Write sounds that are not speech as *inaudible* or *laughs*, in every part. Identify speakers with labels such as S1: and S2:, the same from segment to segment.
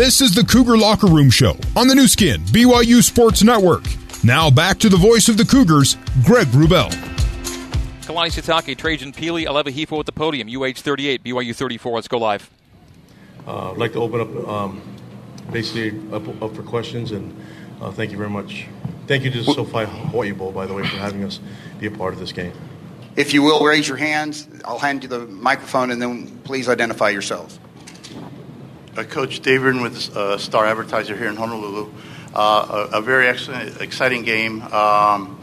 S1: This is the Cougar Locker Room Show on the Nu Skin, BYU Sports Network. Now back to the voice of the Cougars, Greg Wrubell.
S2: Kalani Sitake, Trajan Pili, Aleva Hifo at the podium, UH 38, BYU 34. Let's go live.
S3: Uh, I'd like to open up um, basically up, up, for questions and uh, thank you very much. Thank you to the SoFi Hawaii Bowl, by the way, for having us be a part of this game.
S4: If you will, raise your hands. I'll hand you the microphone and then please identify yourselves.
S5: Uh, Coach David with uh, Star Advertiser here in Honolulu. Uh, a, a, very excellent, exciting game. Um,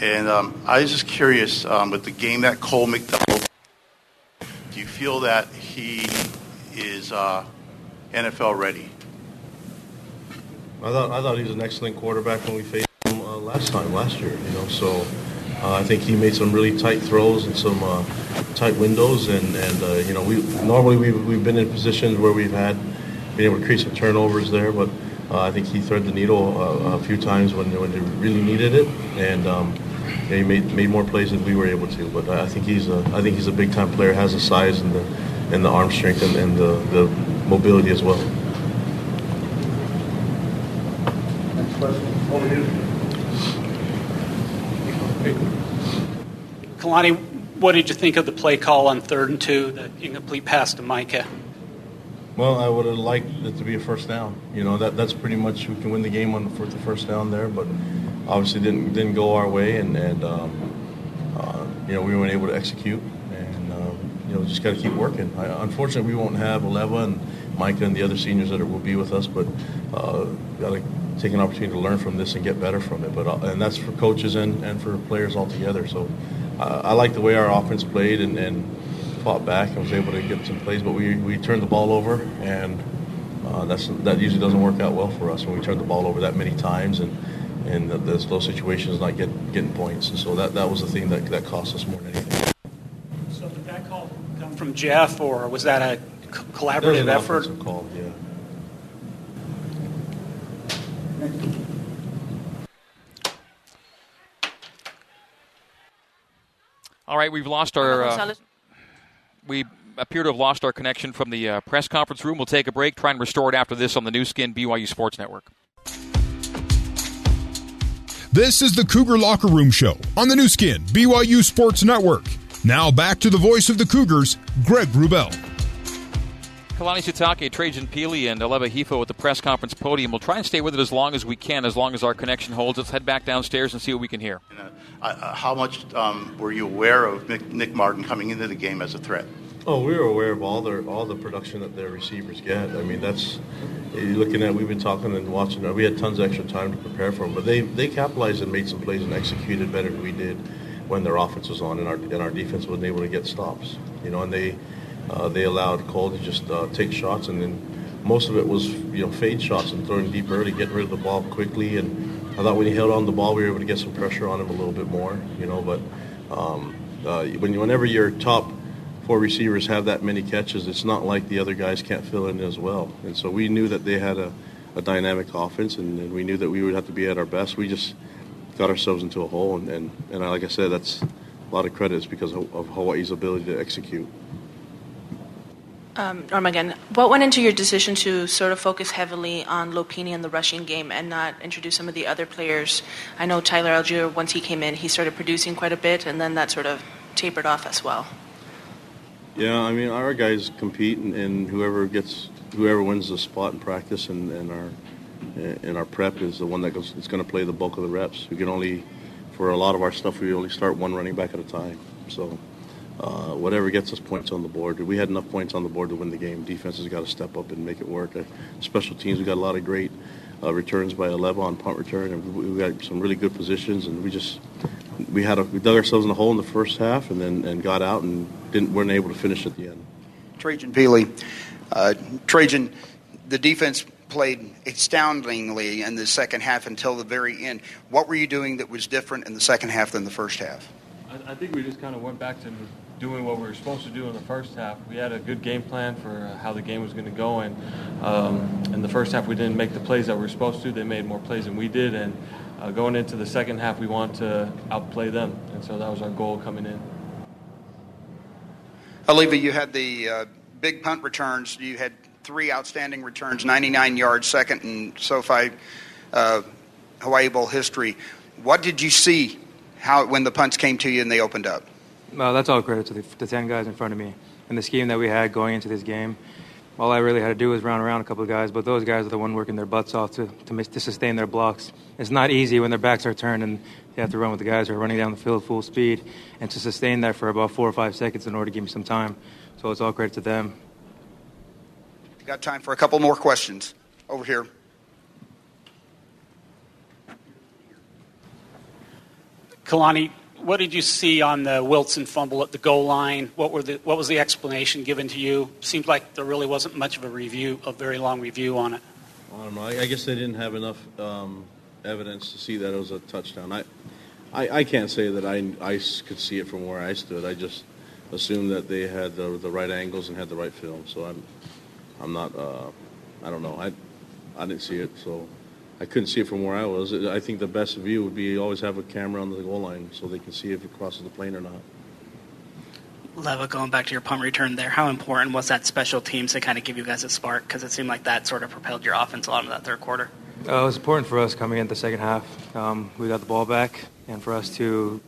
S5: and um, I was just curious um, with the game that Cole McDonald, do you feel that he is uh, NFL ready?
S3: I thought I thought he was an excellent quarterback when we faced him uh, last time, last year. You know, so uh, I think he made some really tight throws and some tight windows, and and uh, you know we normally we've, we've been in positions where we've had been able to create some turnovers there, but uh, I think he threaded the needle uh, a few times when when they really needed it, and. Um, he made made more plays than we were able to, but I think he's a I think he's a big time player. Has the size and the and the arm strength and, and the, the mobility as well.
S6: Next question. Over here.
S7: Kalani, what did you think of the play call on third and two, that incomplete pass to Micah?
S3: Well, I would have liked it to be a first down. You know, that that's pretty much we can win the game on the, the first down there, but obviously didn't didn't go our way, and and um, uh, you know we weren't able to execute, and um, you know just got to keep working. I, unfortunately, we won't have Aleva and Micah and the other seniors that will be with us, but uh, got to take an opportunity to learn from this and get better from it. But uh, and that's for coaches and, and for players altogether. So uh, I like the way our offense played and, and fought back and was able to get some plays, but we, we turned the ball over and. Uh, that's that usually doesn't work out well for us when we turn the ball over that many times and and those, those situations not get, getting points. And so that, that was the thing that, that cost us more than anything.
S7: So did that call come from Jeff, or was that a collaborative
S3: an
S7: effort?
S3: Call, yeah.
S2: All right, we've lost our. Uh, we appear to have lost our connection from the uh, press conference room. We'll take a break, try and restore it after this on the Nu Skin BYU Sports Network.
S1: This is the Cougar Locker Room Show on the Nu Skin, BYU Sports Network. Now back to the voice of the Cougars, Greg Wrubell.
S2: Kalani Sitake, Trajan Pili, and Aleva Hifo at the press conference podium. We'll try and stay with it as long as we can, as long as our connection holds. Let's head back downstairs and see what we can hear.
S5: Uh, uh, how much um, were you aware of Nick, Nick Mardner coming into the game as a threat?
S3: Oh, we were aware of all their all the production that their receivers get. I mean, that's you're looking at. We've been talking and watching. We had tons of extra time to prepare for them, but they they capitalized and made some plays and executed better than we did when their offense was on and our and our defense wasn't able to get stops. You know, and they uh, they allowed Cole to just uh, take shots, and then most of it was you know fade shots and throwing deep early, getting rid of the ball quickly. And I thought when he held on the ball, we were able to get some pressure on him a little bit more. You know, but um, uh, when whenever your top four receivers have that many catches, it's not like the other guys can't fill in as well. And so we knew that they had a, a dynamic offense, and, and, we knew that we would have to be at our best. We just got ourselves into a hole, and, and, and like I said, that's a lot of credit is because of, of Hawaii's ability to execute.
S8: Um, again, what went into your decision to sort of focus heavily on Lopini in the rushing game and not introduce some of the other players? I know Tyler Allgeier, once he came in, he started producing quite a bit, and then that sort of tapered off as well.
S3: Yeah, I mean, our guys compete, and, and whoever gets, whoever wins the spot in practice and, and our and our prep is the one that goes. It's going to play the bulk of the reps. We can only, for a lot of our stuff, we only start one running back at a time. So, uh, whatever gets us points on the board. We had enough points on the board to win the game. Defense has got to step up and make it work. Uh, special teams, we got a lot of great uh, returns by Aleva on punt return, and we, we got some really good positions, and we just we had a, we dug ourselves in a hole in the first half, and then and got out and didn't weren't able to finish at the end.
S4: Trajan Pili, uh, Trajan, the defense played astoundingly in the second half until the very end. What were you doing that was different in the second half than the first half?
S9: I, I think we just kind of went back to doing what we were supposed to do in the first half. We had a good game plan for how the game was going to go, and um, in the first half we didn't make the plays that we were supposed to. They made more plays than we did, and uh, going into the second half we want to outplay them, and so that was our goal coming in.
S4: Aleva, you had the uh, big punt returns. You had three outstanding returns, 99 yards, second in SoFi uh, Hawaii Bowl history. What did you see how when the punts came to you and they opened up?
S10: Well, that's all credit to the, the 10 guys in front of me and the scheme that we had going into this game. All I really had to do was round around a couple of guys, but those guys are the one working their butts off to, to, to sustain their blocks. It's not easy when their backs are turned and they have to run with the guys who are running down the field full speed and to sustain that for about four or five seconds in order to give me some time. So it's all credit to them.
S4: Got time for a couple more questions. Over here.
S7: Kalani, what did you see on the Wilson fumble at the goal line? What were the what was the explanation given to you? Seemed like there really wasn't much of a review, a very long review on it.
S11: I don't know. I, I guess they didn't have enough um, evidence to see that it was a touchdown. I, I, I can't say that I, I could see it from where I stood. I just assumed that they had the, the right angles and had the right film. So I'm I'm not. Uh, I don't know. I I didn't see it, so I couldn't see it from where I was. I think the best view would be always have a camera on the goal line so they can see if it crosses the plane or not.
S12: Leva, going back to your punt return there, how important was that special teams to kind of give you guys a spark? Because it seemed like that sort of propelled your offense a lot in that third quarter.
S10: Uh, it was important for us coming into the second half. Um, we got the ball back, and for us to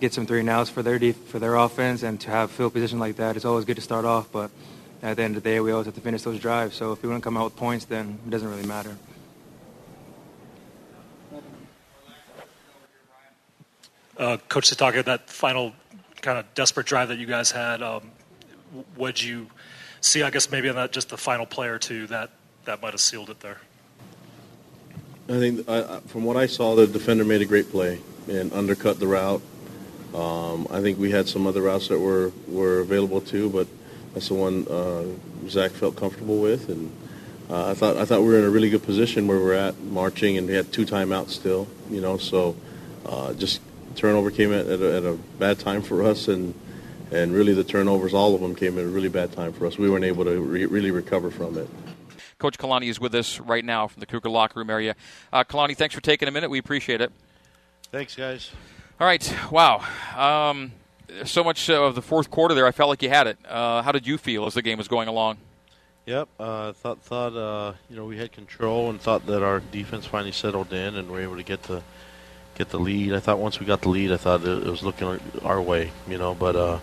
S10: get some three and outs for their def- for their offense and to have field position like that, it's always good to start off. But at the end of the day, we always have to finish those drives. So if we want to come out with points, then it doesn't really matter.
S13: Uh, Coach Sitake, that final kind of desperate drive that you guys had, um, would you see? I guess maybe on that just the final play or two that that might have sealed it there.
S11: I think uh, from what I saw, the defender made a great play and undercut the route. Um, I think we had some other routes that were, were available too, but that's the one uh, Zach felt comfortable with, and uh, I thought I thought we were in a really good position where we're at marching, and we had two timeouts still, you know. So uh, just turnover came at, at, a, at, a, bad time for us, and and really the turnovers, all of them came at a really bad time for us. We weren't able to re- really recover from it.
S2: Coach Kalani is with us right now from the Cougar locker room area. Uh, Kalani, thanks for taking a minute. We appreciate it.
S3: Thanks, guys.
S2: All right. Wow. Um, so much of the fourth quarter there, I felt like you had it. Uh, how did you feel as the game was going along?
S3: Yep, uh, thought thought uh, you know we had control and thought that our defense finally settled in and we were able to get the get the lead. I thought once we got the lead, I thought it was looking our way, you know, but uh,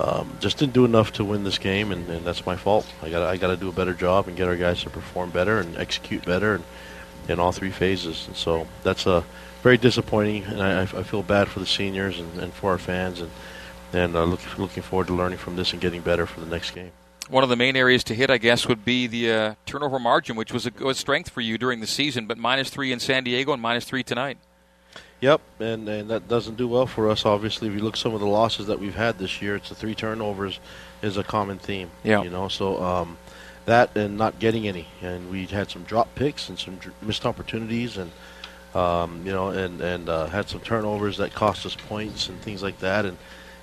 S3: um, just didn't do enough to win this game, and, and that's my fault. I got I got to do a better job and get our guys to perform better and execute better, and in all three phases. And so that's uh, very disappointing, and I, I feel bad for the seniors and, and for our fans, and and uh, look, looking forward to learning from this and getting better for the next game.
S2: One of the main areas to hit, I guess, would be the uh, turnover margin, which was a good strength for you during the season, but minus three in San Diego and minus three tonight.
S3: Yep, and, and that doesn't do well for us. Obviously, if you look some of the losses that we've had this year, it's the three turnovers is a common theme.
S2: Yeah,
S3: you know, so um, that and not getting any, and we had some drop picks and some missed opportunities, and um, you know, and and uh, had some turnovers that cost us points and things like that, and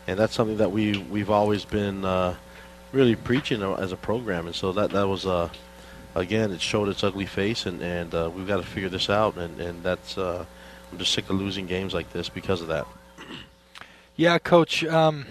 S3: and that's something that we we've always been uh, really preaching as a program, and so that that was uh, again it showed its ugly face, and and uh, we've got to figure this out, and and that's uh, I'm just sick of losing games like this because of that.
S14: Yeah, coach. Um,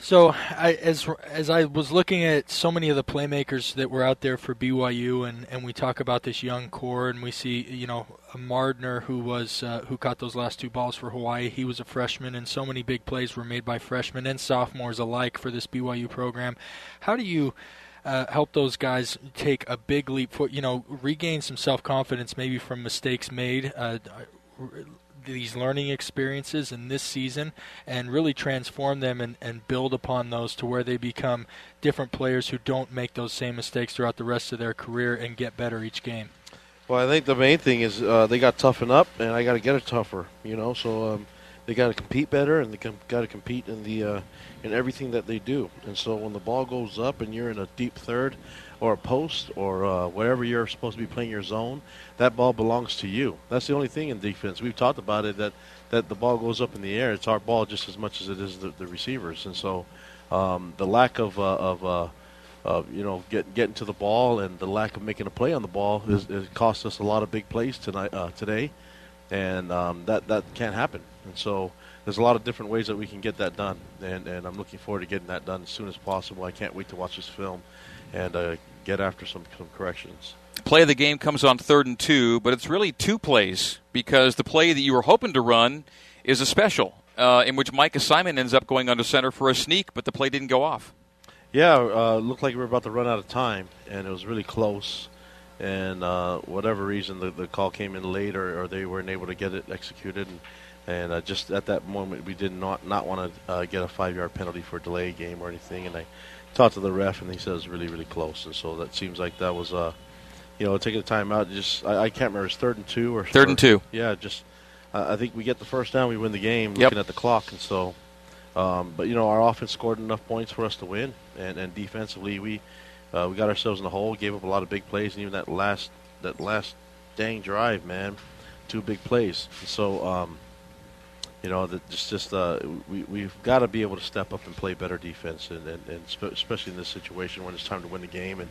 S14: so I, as as I was looking at so many of the playmakers that were out there for BYU, and, and we talk about this young core, and we see you know Mardner who was uh, who caught those last two balls for Hawaii. He was a freshman, and so many big plays were made by freshmen and sophomores alike for this BYU program. How do you uh, help those guys take a big leap for you know regain some self confidence maybe from mistakes made? Uh, these learning experiences in this season and really transform them and, and build upon those to where they become different players who don't make those same mistakes throughout the rest of their career and get better each game.
S3: Well, I think the main thing is uh, they got toughen up, and I got to get it tougher. You know, so um, they got to compete better, and they got to compete in the uh, in everything that they do. And so when the ball goes up, and you're in a deep third, or a post or uh, whatever you're supposed to be playing your zone, that ball belongs to you. That's the only thing in defense. We've talked about it that, that the ball goes up in the air. It's our ball just as much as it is the, the receivers. And so um, the lack of, uh, of uh, you know, get, getting to the ball and the lack of making a play on the ball has, is cost us a lot of big plays tonight uh, today, and um, that that can't happen. And so there's a lot of different ways that we can get that done, and, and I'm looking forward to getting that done as soon as possible. I can't wait to watch this film and uh, get after some some corrections.
S2: Play of the game comes on third and two, but it's really two plays because the play that you were hoping to run is a special uh, in which Micah Simon ends up going under center for a sneak, but the play didn't go off.
S3: Yeah, uh, looked like we were about to run out of time, and it was really close. And uh, whatever reason, the, the call came in late, or, or they weren't able to get it executed. And, and uh, just at that moment, we did not not want to uh, get a five-yard penalty for a delay game or anything. And I talked to the ref, and he said it was really, really close. And so that seems like that was, uh, you know, taking a timeout. Just I, I can't remember, it's third and two or
S2: third and two.
S3: Yeah, just I think we get the first down, we win the game.
S2: Yep.
S3: Looking at the clock, and so. Um, but you know, our offense scored enough points for us to win, and, and defensively, we uh, we got ourselves in the hole, gave up a lot of big plays, and even that last that last dang drive, man, two big plays. So, um, you know, that just just uh, we we've got to be able to step up and play better defense, and, and, and spe- especially in this situation when it's time to win the game, and,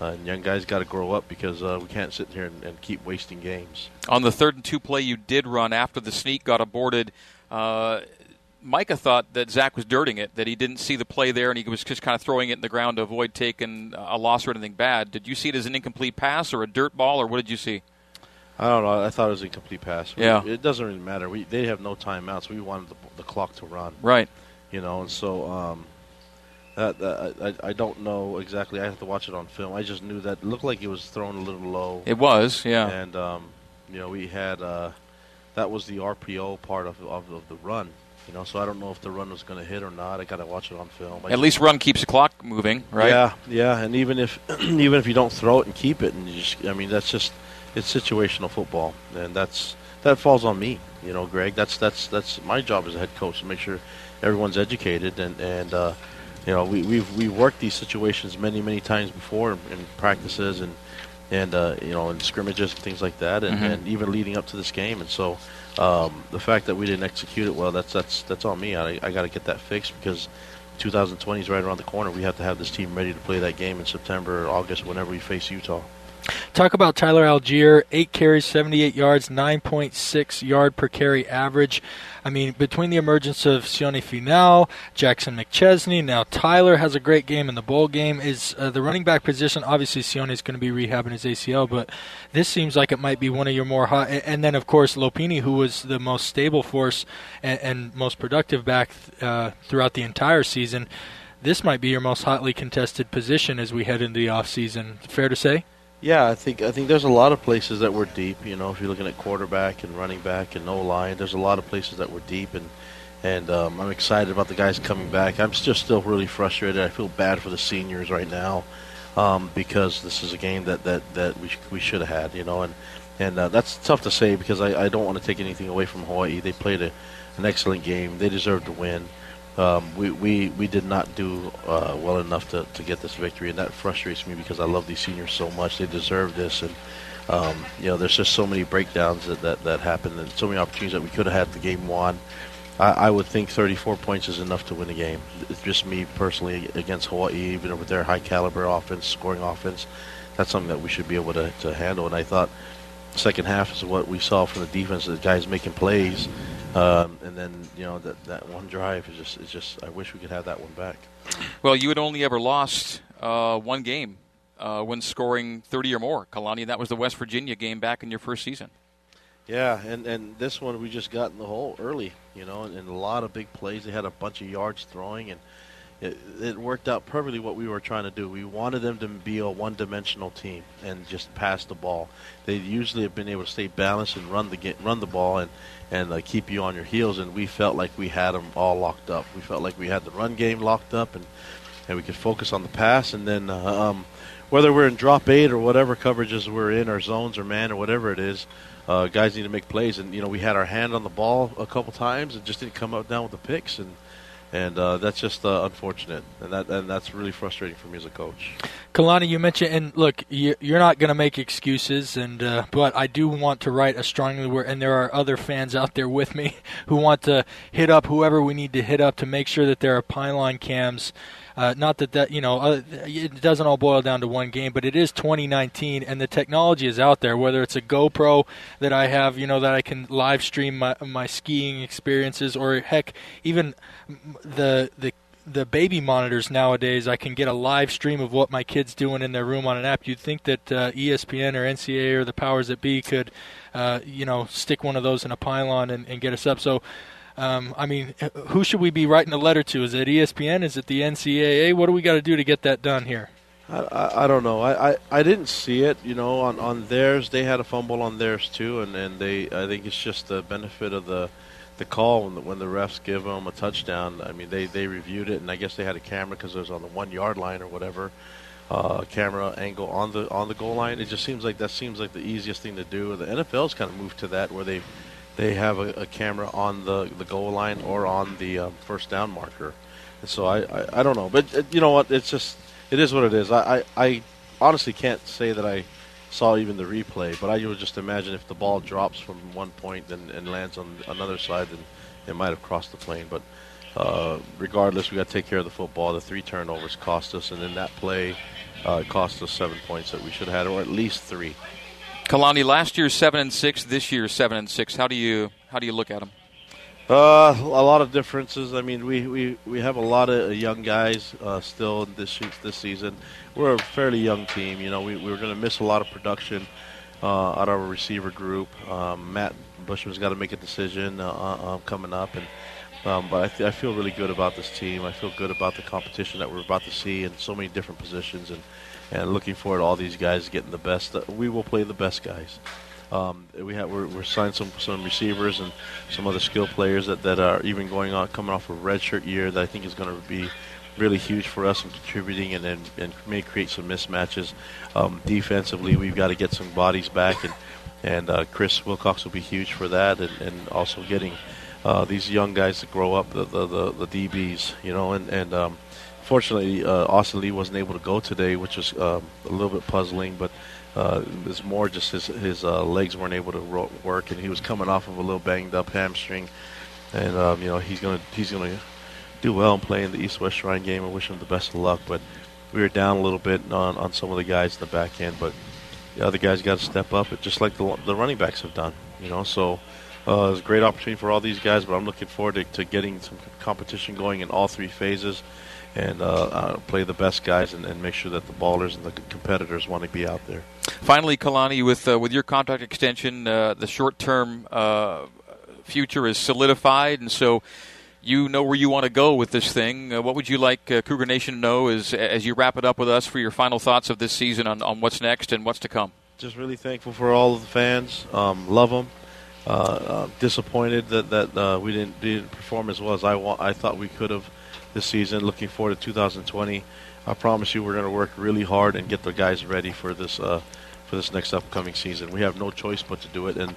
S3: uh, and young guys got to grow up because uh, we can't sit here and, and keep wasting games.
S2: On the third and two play you did run after the sneak got aborted. Uh, Micah thought that Zach was dirting it, that he didn't see the play there, and he was just kind of throwing it in the ground to avoid taking a loss or anything bad. Did you see it as an incomplete pass or a dirt ball, or what did you see?
S3: I don't know. I thought it was a incomplete pass.
S2: Yeah.
S3: it doesn't really matter. We they have no timeouts. We wanted the, the clock to run.
S2: Right.
S3: You know, and so um, that, that I, I don't know exactly. I have to watch it on film. I just knew that it looked like it was thrown a little low.
S2: It was, yeah.
S3: And um, you know, we had uh, that was the RPO part of, of of the run. You know, so I don't know if the run was going to hit or not. I got to watch it on film. I
S2: At least run keeps the clock moving, right?
S3: Yeah, yeah, and even if *clears throat* even if you don't throw it and keep it, and you just, I mean, that's just it's situational football, and that's that falls on me. You know, Greg. That's that's that's my job as a head coach to make sure everyone's educated, and and uh, you know, we we've we worked these situations many many times before in, practices and and uh, you know in scrimmages and things like that, and,
S2: Mhm.
S3: and even leading up to this game, and so. Um, the fact that we didn't execute it well, that's that's that's on me. I, I got to get that fixed because 2020 is right around the corner. We have to have this team ready to play that game in September or August whenever we face Utah.
S14: Talk about Tyler Allgeier, eight carries, 78 yards, 9.6 yard per carry average. I mean, between the emergence of Sione Finau, Jackson McChesney, now Tyler has a great game in the bowl game. Is uh, the running back position? Obviously, Sione is going to be rehabbing his ACL, but this seems like it might be one of your more hot. And then, of course, Lopini, who was the most stable force and, and most productive back uh, throughout the entire season. This might be your most hotly contested position as we head into the offseason. Fair to say?
S3: Yeah, I think I think there's a lot of places that we're deep. You know, if you're looking at quarterback and running back and no line, there's a lot of places that we're deep, and and um, I'm excited about the guys coming back. I'm just still really frustrated. I feel bad for the seniors right now um, because this is a game that that that we we should have had. You know, and and uh, that's tough to say because I, I don't want to take anything away from Hawaii. They played a, an excellent game. They deserve to win. Um, we, we, we did not do uh, well enough to, to get this victory, and that frustrates me because I love these seniors so much. They deserve this, and um, you know, there's just so many breakdowns that, that, that happened, and so many opportunities that we could have had the game won. I, I would think 34 points is enough to win a game. It's just me personally against Hawaii, even with their high caliber offense, scoring offense. That's something that we should be able to, to handle. And I thought second half is what we saw from the defense. The guys making plays, um, and then you know that that one drive is just is just. I wish we could have that one back.
S2: Well, you had only ever lost uh, one game uh, when scoring 30 or more. Kalani, that was the West Virginia game back in your first season.
S3: Yeah, and and this one we just got in the hole early, you know, and, and a lot of big plays. They had a bunch of yards throwing, and it, it worked out perfectly what we were trying to do. We wanted them to be a one-dimensional team and just pass the ball. They usually have been able to stay balanced and run the get, run the ball and and uh, keep you on your heels. And we felt like we had them all locked up. We felt like we had the run game locked up, and and we could focus on the pass. And then uh, um, whether we're in drop eight or whatever coverages we're in, or zones or man or whatever it is, uh, guys need to make plays. And you know we had our hand on the ball a couple times and just didn't come up down with the picks and. And uh, that's just uh, unfortunate, and that and that's really frustrating for me as a coach.
S14: Kalani, you mentioned, and look, you, you're not going to make excuses, and uh, but I do want to write a strongly word, and there are other fans out there with me *laughs* who want to hit up whoever we need to hit up to make sure that there are pylon cams. Uh, not that that you know uh, it doesn't all boil down to one game, but it is 2019, and the technology is out there. Whether it's a GoPro that I have, you know, that I can live stream my my skiing experiences, or heck, even the the the baby monitors nowadays, I can get a live stream of what my kid's doing in their room on an app. You'd think that uh, ESPN or NCAA or the powers that be could, uh, you know, stick one of those in a pylon and, and get us up. So. Um, I mean, who should we be writing a letter to? Is it ESPN? Is it the NCAA? What do we got to do to get that done here?
S3: I, I, I don't know. I, I, I didn't see it. You know, on, on theirs, they had a fumble on theirs too, and, and they I think it's just the benefit of the the call when the, when the refs give them a touchdown. I mean, they, they reviewed it, and I guess they had a camera because it was on the one yard line or whatever. Uh, camera angle on the on the goal line. It just seems like that seems like the easiest thing to do. The NFL's kind of moved to that where they they have a, a camera on the, the goal line or on the um, first down marker. And so I, I, I don't know, but uh, you know what? It's just it is what it is. I, I, I honestly can't say that I saw even the replay, but I would just imagine if the ball drops from one point and, and lands on another side, then it might have crossed the plane. But uh, regardless, we got to take care of the football. The three turnovers cost us, and in that play, uh, it cost us seven points that we should have had, or at least three.
S2: Kalani, last year seven and six, this year seven and six. How do you how do you look at them?
S3: Uh, a lot of differences. I mean, we, we, we have a lot of young guys uh, still this this season. We're a fairly young team. You know, we, we are going to miss a lot of production uh, out of our receiver group. Um, Matt Bushman's got to make a decision uh, uh, coming up, and um, but I, th- I feel really good about this team. I feel good about the competition that we're about to see in so many different positions, and and looking forward to all these guys getting the best. we will play the best guys. Um, we have we're, we're signed some some receivers and some other skill players that, that are even going on coming off a redshirt year that I think is going to be really huge for us in contributing and, and, and may create some mismatches. Um, defensively, we've got to get some bodies back, and and uh, Chris Wilcox will be huge for that, and, and also getting uh, these young guys to grow up, the the, the, the DBs, you know, and and um, fortunately uh, Austin Lee wasn't able to go today, which was um, a little bit puzzling, but uh, it was more just his his uh, legs weren't able to ro- work, and he was coming off of a little banged up hamstring, and um, you know he's gonna he's gonna do well and play in the East West Shrine game. I wish him the best of luck, but we were down a little bit on on some of the guys in the back end, but the other guys got to step up, just like the the running backs have done, you know. So uh, it's a great opportunity for all these guys, but I'm looking forward to, to getting some competition going in all three phases and uh, uh, play the best guys and, and, make sure that the ballers and the competitors want to be out there.
S2: Finally, Kalani, with uh, with your contract extension, uh, the short term uh, future is solidified, and so you know where you want to go with this thing. Uh, what would you like Cougar Nation to know as as you wrap it up with us for your final thoughts of this season on, on what's next and what's to come?
S3: Just really thankful for all of the fans. Um, love them. disappointed that that we didn't didn't perform as well as I want. I thought we could have this season. Looking forward to 2020. I promise you, we're going to work really hard and get the guys ready for this uh, for this next upcoming season. We have no choice but to do it. And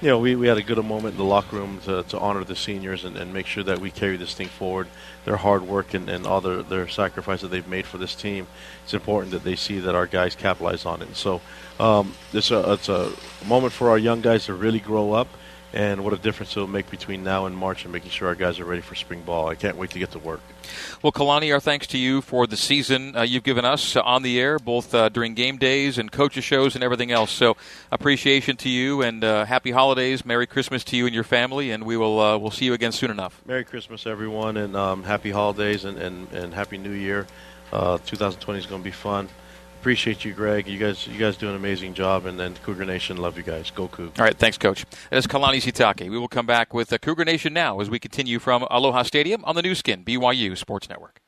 S3: you know, we, we had a good moment in the locker room to, to honor the seniors and, and make sure that we carry this thing forward. Their hard work and, and all their, their sacrifice that they've made for this team. It's important that they see that our guys capitalize on it. And so um, it's a it's a moment for our young guys to really grow up and what a difference it'll make between now and March and making sure our guys are ready for spring ball. I can't wait to get to work.
S2: Well, Kalani, our thanks to you for the season uh, you've given us uh, on the air, both uh, during game days and coaches shows and everything else. So, appreciation to you and uh, happy holidays, Merry Christmas to you and your family, and we will uh, we'll see you again soon enough.
S3: Merry Christmas, everyone, and um, happy holidays and, and, and happy New Year. Uh, 2020 is going to be fun appreciate you, Greg. You guys, you guys do an amazing job, and then Cougar Nation, love you guys. Go Coug.
S2: All right, thanks, Coach. That is Kalani Sitake. We will come back with Cougar Nation now as we continue from Aloha Stadium on the Nu Skin BYU Sports Network.